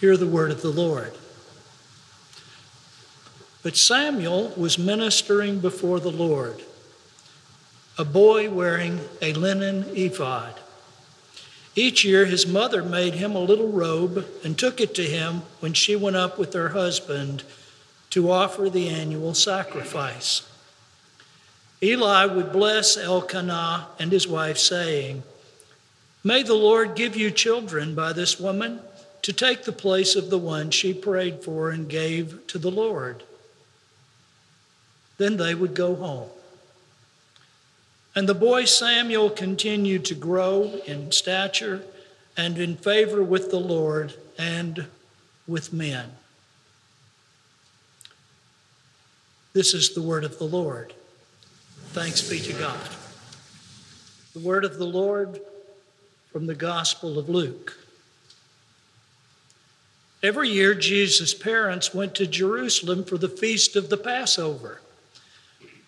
Hear the word of the Lord. But Samuel was ministering before the Lord, a boy wearing a linen ephod. Each year, his mother made him a little robe and took it to him when she went up with her husband to offer the annual sacrifice. Eli would bless Elkanah and his wife, saying, May the Lord give you children by this woman to take the place of the one she prayed for and gave to the Lord. Then they would go home. And the boy Samuel continued to grow in stature and in favor with the Lord and with men. This is the word of the Lord. Thanks be to God. The word of the Lord from the Gospel of Luke. Every year, Jesus' parents went to Jerusalem for the feast of the Passover.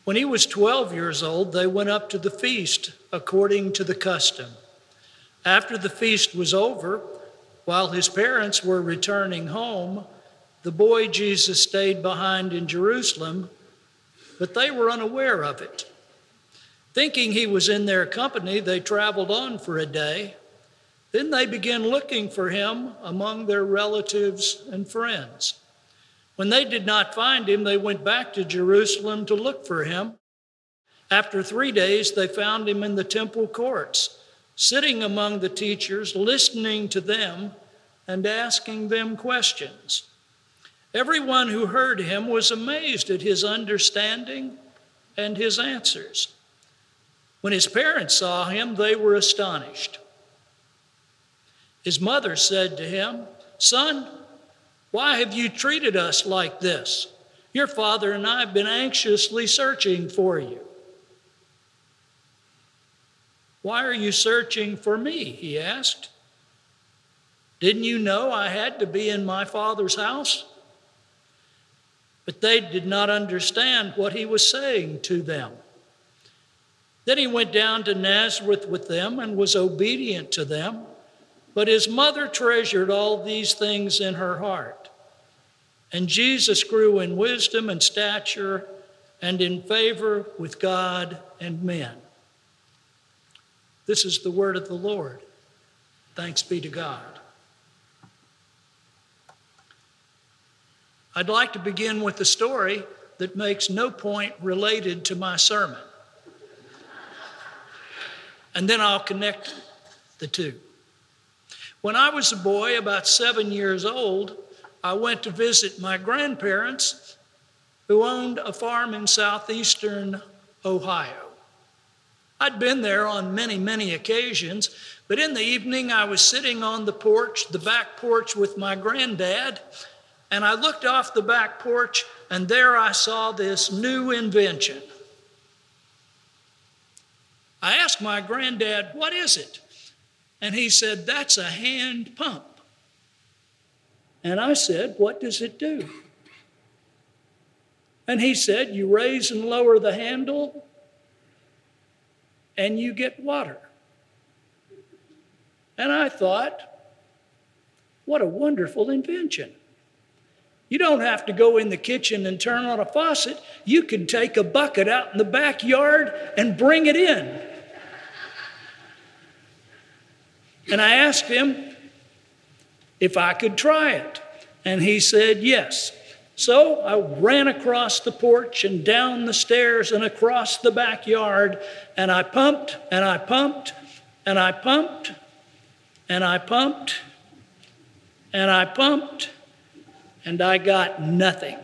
When he was 12 years old, they went up to the feast according to the custom. After the feast was over, while his parents were returning home, the boy Jesus stayed behind in Jerusalem, but they were unaware of it. Thinking he was in their company, they traveled on for a day. Then they began looking for him among their relatives and friends. When they did not find him, they went back to Jerusalem to look for him. After three days, they found him in the temple courts, sitting among the teachers, listening to them and asking them questions. Everyone who heard him was amazed at his understanding and his answers. When his parents saw him, they were astonished. His mother said to him, Son, why have you treated us like this? Your father and I have been anxiously searching for you. Why are you searching for me? He asked. Didn't you know I had to be in my father's house? But they did not understand what he was saying to them. Then he went down to Nazareth with them and was obedient to them. But his mother treasured all these things in her heart. And Jesus grew in wisdom and stature and in favor with God and men. This is the word of the Lord. Thanks be to God. I'd like to begin with a story that makes no point related to my sermon. And then I'll connect the two. When I was a boy, about seven years old, I went to visit my grandparents who owned a farm in southeastern Ohio. I'd been there on many, many occasions, but in the evening I was sitting on the porch, the back porch, with my granddad, and I looked off the back porch, and there I saw this new invention. I asked my granddad, What is it? And he said, That's a hand pump. And I said, What does it do? And he said, You raise and lower the handle, and you get water. And I thought, What a wonderful invention. You don't have to go in the kitchen and turn on a faucet. You can take a bucket out in the backyard and bring it in. And I asked him if I could try it. And he said yes. So I ran across the porch and down the stairs and across the backyard, and I pumped and I pumped and I pumped and I pumped and I pumped and I got nothing.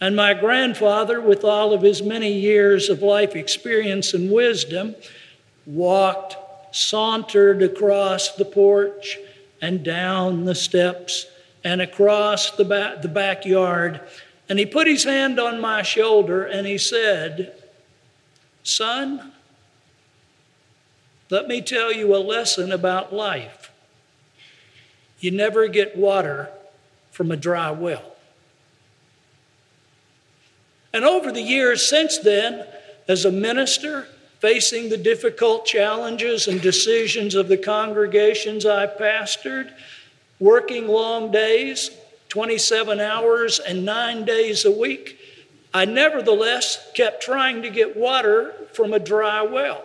And my grandfather, with all of his many years of life experience and wisdom, walked, sauntered across the porch and down the steps and across the, back, the backyard. And he put his hand on my shoulder and he said, Son, let me tell you a lesson about life. You never get water from a dry well. And over the years since then, as a minister, facing the difficult challenges and decisions of the congregations I pastored, working long days, 27 hours and nine days a week, I nevertheless kept trying to get water from a dry well.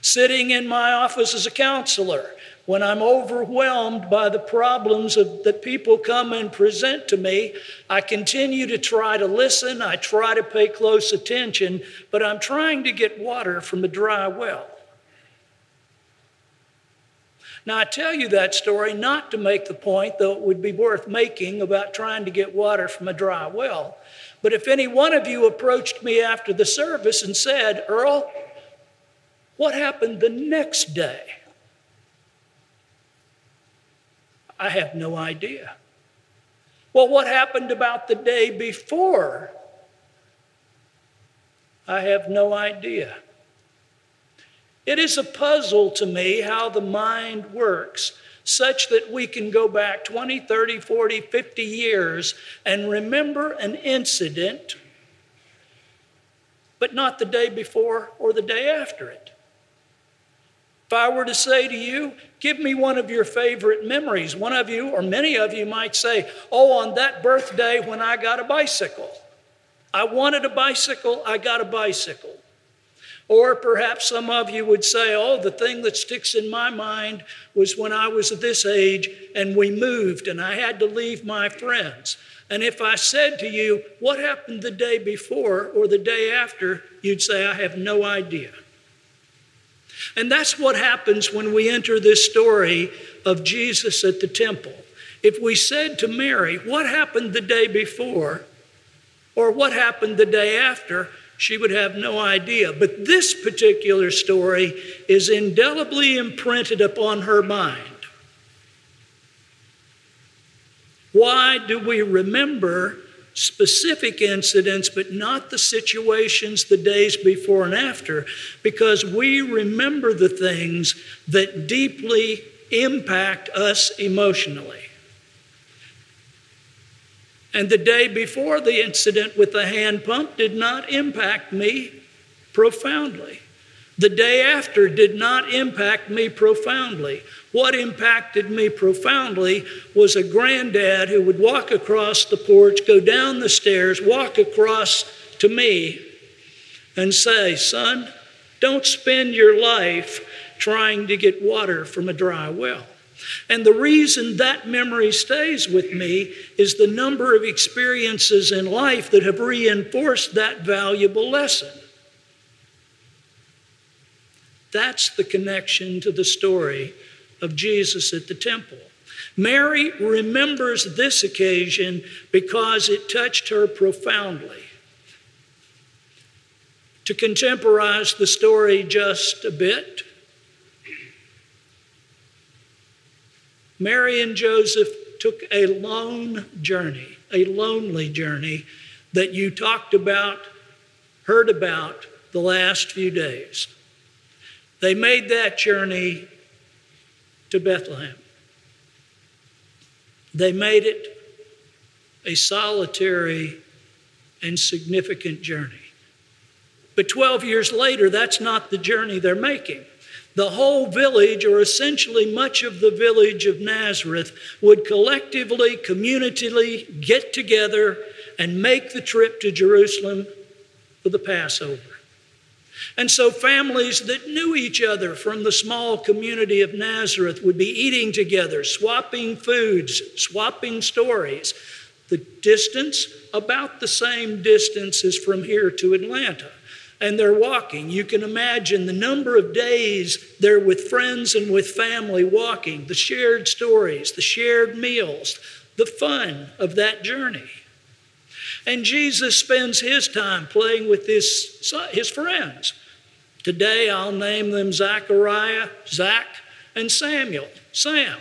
Sitting in my office as a counselor, when I'm overwhelmed by the problems of, that people come and present to me, I continue to try to listen, I try to pay close attention, but I'm trying to get water from a dry well. Now, I tell you that story not to make the point, though it would be worth making, about trying to get water from a dry well. But if any one of you approached me after the service and said, Earl, what happened the next day? I have no idea. Well, what happened about the day before? I have no idea. It is a puzzle to me how the mind works such that we can go back 20, 30, 40, 50 years and remember an incident, but not the day before or the day after it. If I were to say to you, give me one of your favorite memories, one of you or many of you might say, Oh, on that birthday when I got a bicycle. I wanted a bicycle, I got a bicycle. Or perhaps some of you would say, Oh, the thing that sticks in my mind was when I was this age and we moved and I had to leave my friends. And if I said to you, What happened the day before or the day after? you'd say, I have no idea. And that's what happens when we enter this story of Jesus at the temple. If we said to Mary, What happened the day before? or what happened the day after? she would have no idea. But this particular story is indelibly imprinted upon her mind. Why do we remember specific incidents, but not the situations the days before and after, because we remember the things that deeply impact us emotionally. And the day before the incident with the hand pump did not impact me profoundly. The day after did not impact me profoundly. What impacted me profoundly was a granddad who would walk across the porch, go down the stairs, walk across to me, and say, Son, don't spend your life trying to get water from a dry well. And the reason that memory stays with me is the number of experiences in life that have reinforced that valuable lesson. That's the connection to the story of Jesus at the temple. Mary remembers this occasion because it touched her profoundly. To contemporize the story just a bit, Mary and Joseph took a lone journey, a lonely journey that you talked about, heard about the last few days. They made that journey to Bethlehem. They made it a solitary and significant journey. But 12 years later, that's not the journey they're making the whole village, or essentially much of the village of Nazareth, would collectively, communitily get together and make the trip to Jerusalem for the Passover. And so families that knew each other from the small community of Nazareth would be eating together, swapping foods, swapping stories. The distance, about the same distance as from here to Atlanta. And they're walking. You can imagine the number of days they're with friends and with family walking, the shared stories, the shared meals, the fun of that journey. And Jesus spends his time playing with his, his friends. Today I'll name them Zachariah, Zach, and Samuel, Sam.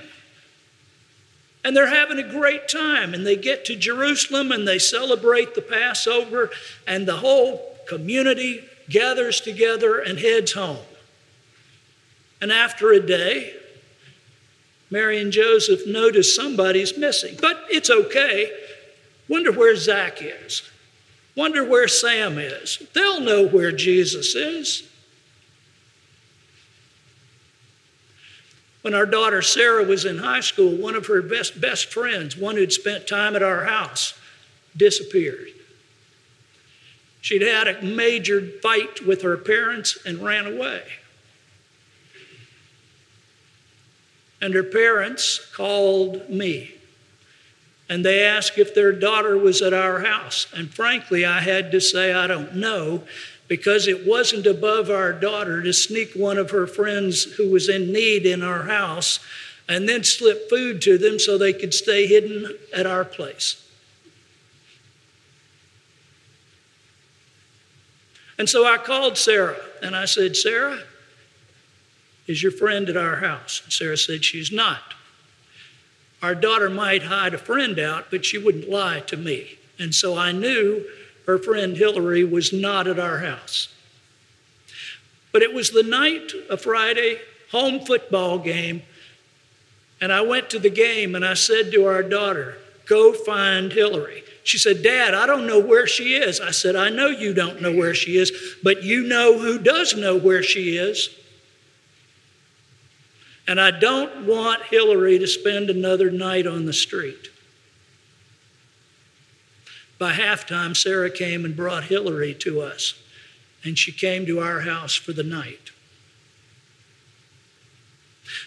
And they're having a great time, and they get to Jerusalem and they celebrate the Passover, and the whole community gathers together and heads home. And after a day, Mary and Joseph notice somebody's missing, but it's okay. Wonder where Zach is. Wonder where Sam is. They'll know where Jesus is. When our daughter Sarah was in high school, one of her best, best friends, one who'd spent time at our house, disappeared. She'd had a major fight with her parents and ran away. And her parents called me and they asked if their daughter was at our house. And frankly, I had to say, I don't know, because it wasn't above our daughter to sneak one of her friends who was in need in our house and then slip food to them so they could stay hidden at our place. And so I called Sarah and I said, Sarah, is your friend at our house? And Sarah said, She's not. Our daughter might hide a friend out, but she wouldn't lie to me. And so I knew her friend Hillary was not at our house. But it was the night of Friday, home football game, and I went to the game and I said to our daughter, Go find Hillary. She said, Dad, I don't know where she is. I said, I know you don't know where she is, but you know who does know where she is. And I don't want Hillary to spend another night on the street. By halftime, Sarah came and brought Hillary to us, and she came to our house for the night.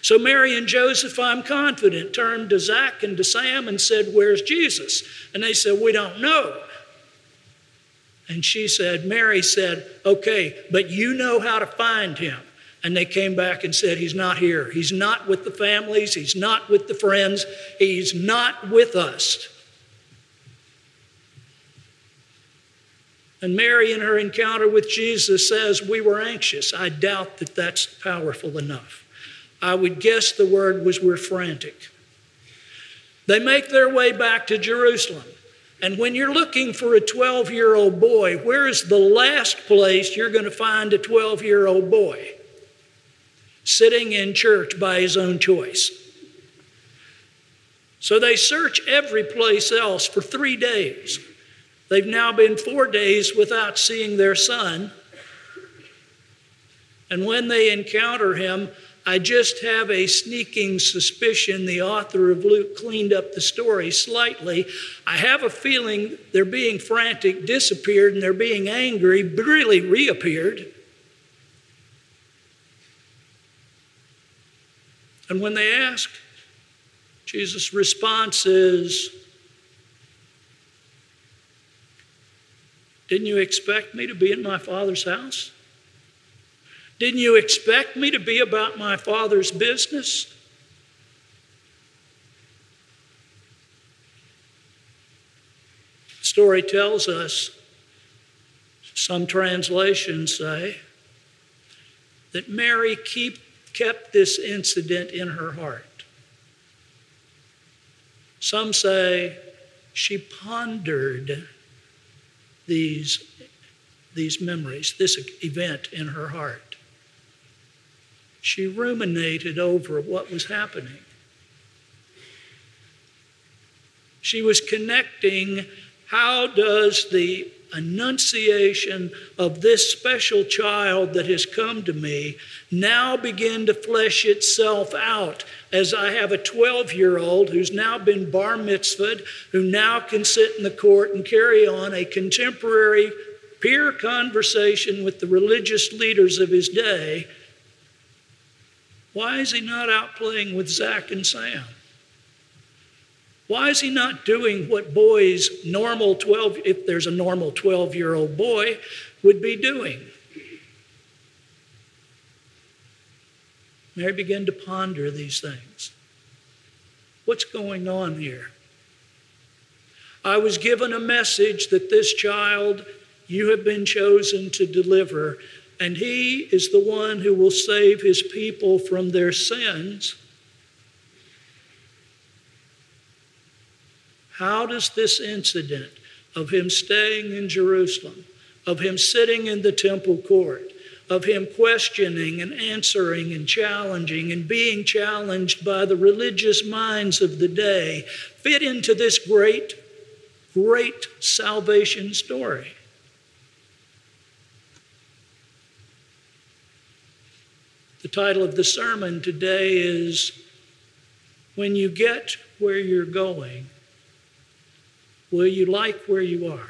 So Mary and Joseph, I'm confident, turned to Zach and to Sam and said, Where's Jesus? And they said, We don't know. And she said, Mary said, Okay, but you know how to find him. And they came back and said, He's not here. He's not with the families. He's not with the friends. He's not with us. And Mary, in her encounter with Jesus, says, We were anxious. I doubt that that's powerful enough. I would guess the word was we're frantic. They make their way back to Jerusalem. And when you're looking for a 12 year old boy, where is the last place you're going to find a 12 year old boy? Sitting in church by his own choice. So they search every place else for three days. They've now been four days without seeing their son. And when they encounter him, I just have a sneaking suspicion the author of Luke cleaned up the story slightly. I have a feeling they're being frantic, disappeared, and they're being angry, really reappeared. And when they ask, Jesus' response is, Didn't you expect me to be in my Father's house? Didn't you expect me to be about my Father's business? The story tells us, some translations say, that Mary keep, kept this incident in her heart. Some say she pondered these, these memories, this event in her heart. She ruminated over what was happening. She was connecting how does the annunciation of this special child that has come to me now begin to flesh itself out as I have a 12 year old who's now been bar mitzvahed, who now can sit in the court and carry on a contemporary peer conversation with the religious leaders of his day, why is he not out playing with Zach and Sam? Why is he not doing what boys, normal 12, if there's a normal 12 year old boy, would be doing? Mary began to ponder these things. What's going on here? I was given a message that this child you have been chosen to deliver, and he is the one who will save his people from their sins. How does this incident of him staying in Jerusalem, of him sitting in the temple court, of him questioning and answering and challenging and being challenged by the religious minds of the day fit into this great, great salvation story? The title of the sermon today is When You Get Where You're Going, Will You Like Where You Are?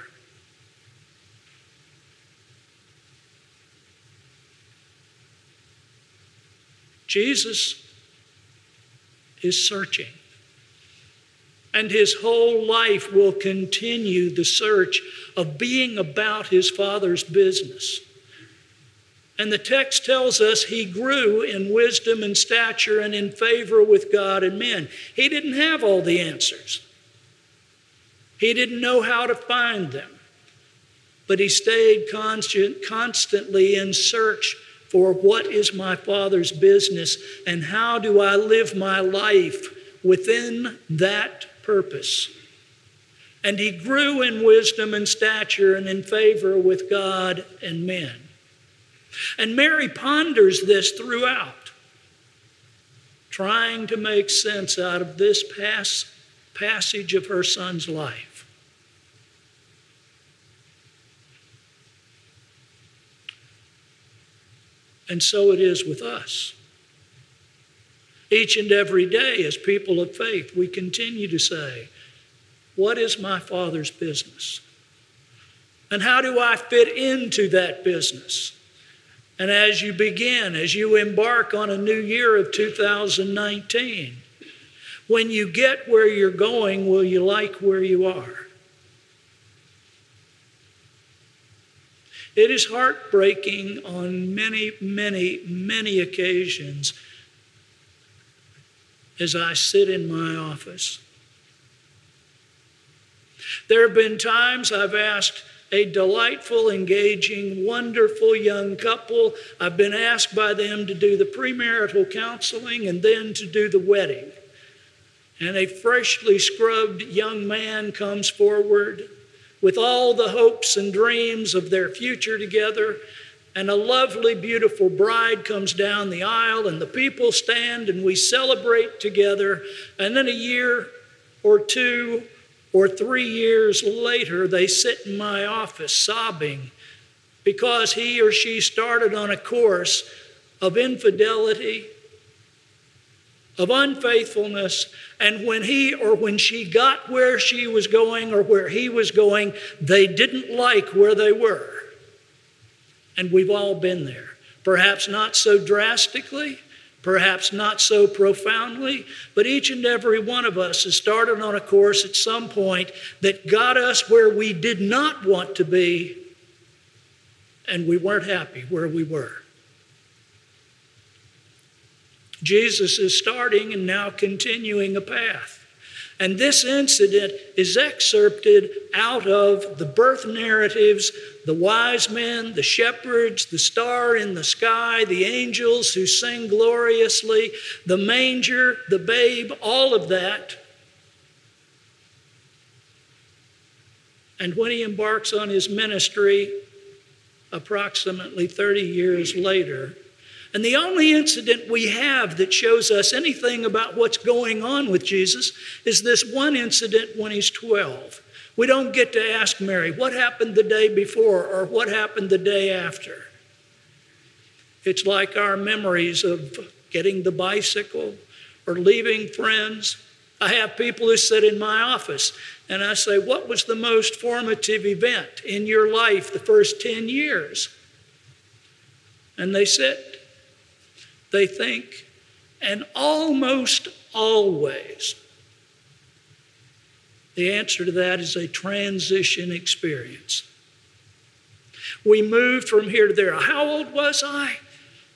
Jesus is searching. And his whole life will continue the search of being about his Father's business. And the text tells us he grew in wisdom and stature and in favor with God and men. He didn't have all the answers, he didn't know how to find them. But he stayed constant, constantly in search for what is my Father's business and how do I live my life within that purpose. And he grew in wisdom and stature and in favor with God and men. And Mary ponders this throughout, trying to make sense out of this pass, passage of her son's life. And so it is with us. Each and every day, as people of faith, we continue to say, What is my Father's business? And how do I fit into that business? And as you begin, as you embark on a new year of 2019, when you get where you're going, will you like where you are? It is heartbreaking on many, many, many occasions as I sit in my office. There have been times I've asked a delightful, engaging, wonderful young couple. I've been asked by them to do the premarital counseling and then to do the wedding. And a freshly scrubbed young man comes forward with all the hopes and dreams of their future together. And a lovely, beautiful bride comes down the aisle, and the people stand and we celebrate together. And then a year or two or three years later, they sit in my office sobbing because he or she started on a course of infidelity, of unfaithfulness, and when he or when she got where she was going or where he was going, they didn't like where they were. And we've all been there. Perhaps not so drastically, Perhaps not so profoundly, but each and every one of us has started on a course at some point that got us where we did not want to be, and we weren't happy where we were. Jesus is starting and now continuing a path. And this incident is excerpted out of the birth narratives the wise men, the shepherds, the star in the sky, the angels who sing gloriously, the manger, the babe, all of that. And when he embarks on his ministry, approximately 30 years later, and the only incident we have that shows us anything about what's going on with Jesus is this one incident when he's 12. We don't get to ask Mary, what happened the day before or what happened the day after? It's like our memories of getting the bicycle or leaving friends I have people who sit in my office and I say, What was the most formative event in your life the first 10 years? And they sit, they think, and almost always the answer to that is a transition experience. We moved from here to there. How old was I?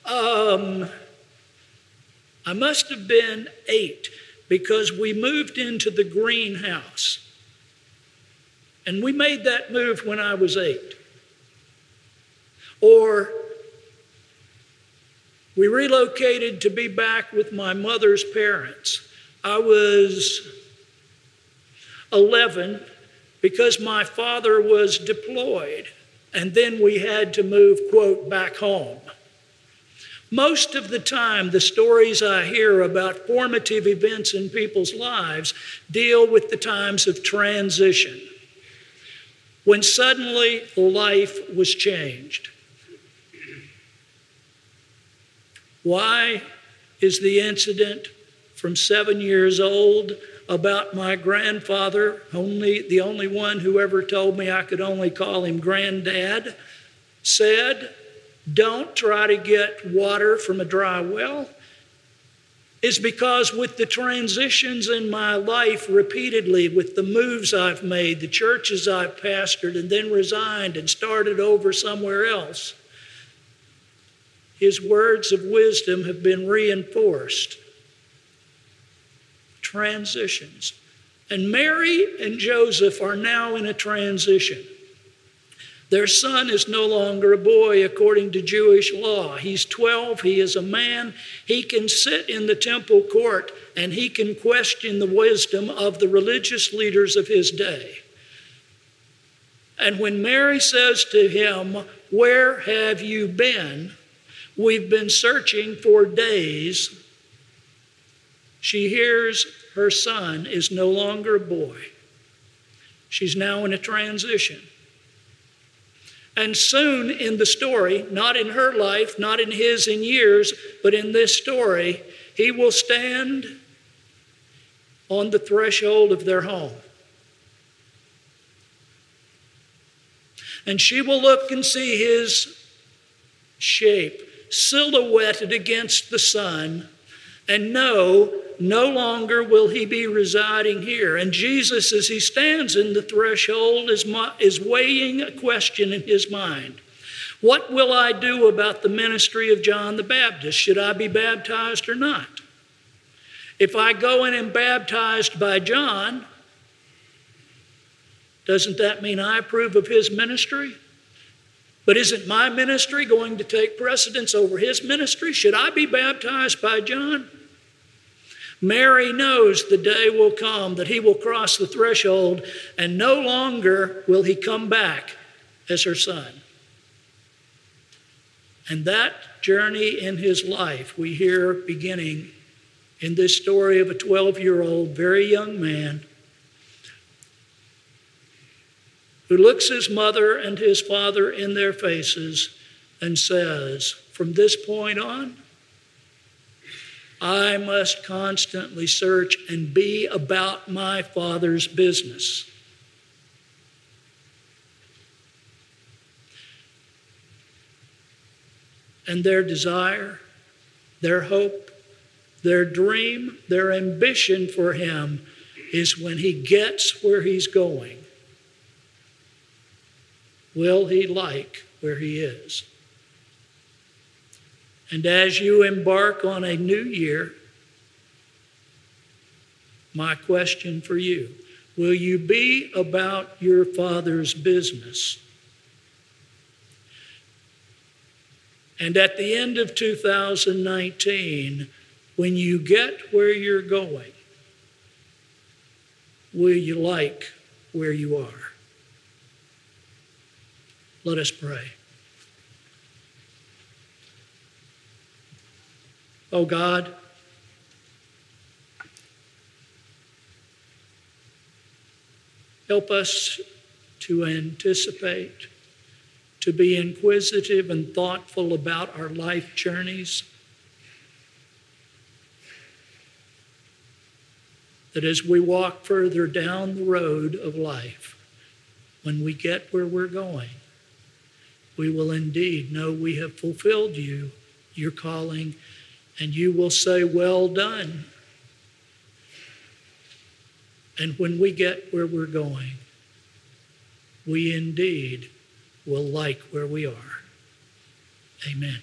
Um, I must have been eight because we moved into the greenhouse. And we made that move when I was eight. Or we relocated to be back with my mother's parents. I was 11 because my father was deployed, and then we had to move, quote, back home. Most of the time, the stories I hear about formative events in people's lives deal with the times of transition, when suddenly life was changed. Why is the incident from seven years old about my grandfather, only the only one who ever told me I could only call him granddad, said don't try to get water from a dry well. Is because with the transitions in my life repeatedly, with the moves I've made, the churches I've pastored and then resigned and started over somewhere else, his words of wisdom have been reinforced. Transitions. And Mary and Joseph are now in a transition. Their son is no longer a boy according to Jewish law. He's 12, he is a man. He can sit in the temple court and he can question the wisdom of the religious leaders of his day. And when Mary says to him, Where have you been? We've been searching for days. She hears her son is no longer a boy. She's now in a transition. And soon in the story, not in her life, not in his in years, but in this story, he will stand on the threshold of their home. And she will look and see his shape silhouetted against the sun and no, no longer will he be residing here. And Jesus, as he stands in the threshold, is, is weighing a question in his mind. What will I do about the ministry of John the Baptist? Should I be baptized or not? If I go in and am baptized by John, doesn't that mean I approve of his ministry? But isn't my ministry going to take precedence over his ministry? Should I be baptized by John? Mary knows the day will come that he will cross the threshold and no longer will he come back as her son. And that journey in his life we hear beginning in this story of a 12 year old, very young man who looks his mother and his father in their faces and says, From this point on, I must constantly search and be about my Father's business. And their desire, their hope, their dream, their ambition for Him is when He gets where He's going, will He like where He is? And as you embark on a new year, my question for you will you be about your Father's business? And at the end of 2019, when you get where you're going, will you like where you are? Let us pray. Oh God, help us to anticipate, to be inquisitive and thoughtful about our life journeys. that as we walk further down the road of life, when we get where we're going, we will indeed know we have fulfilled you, your calling, and you will say, Well done. And when we get where we're going, we indeed will like where we are. Amen.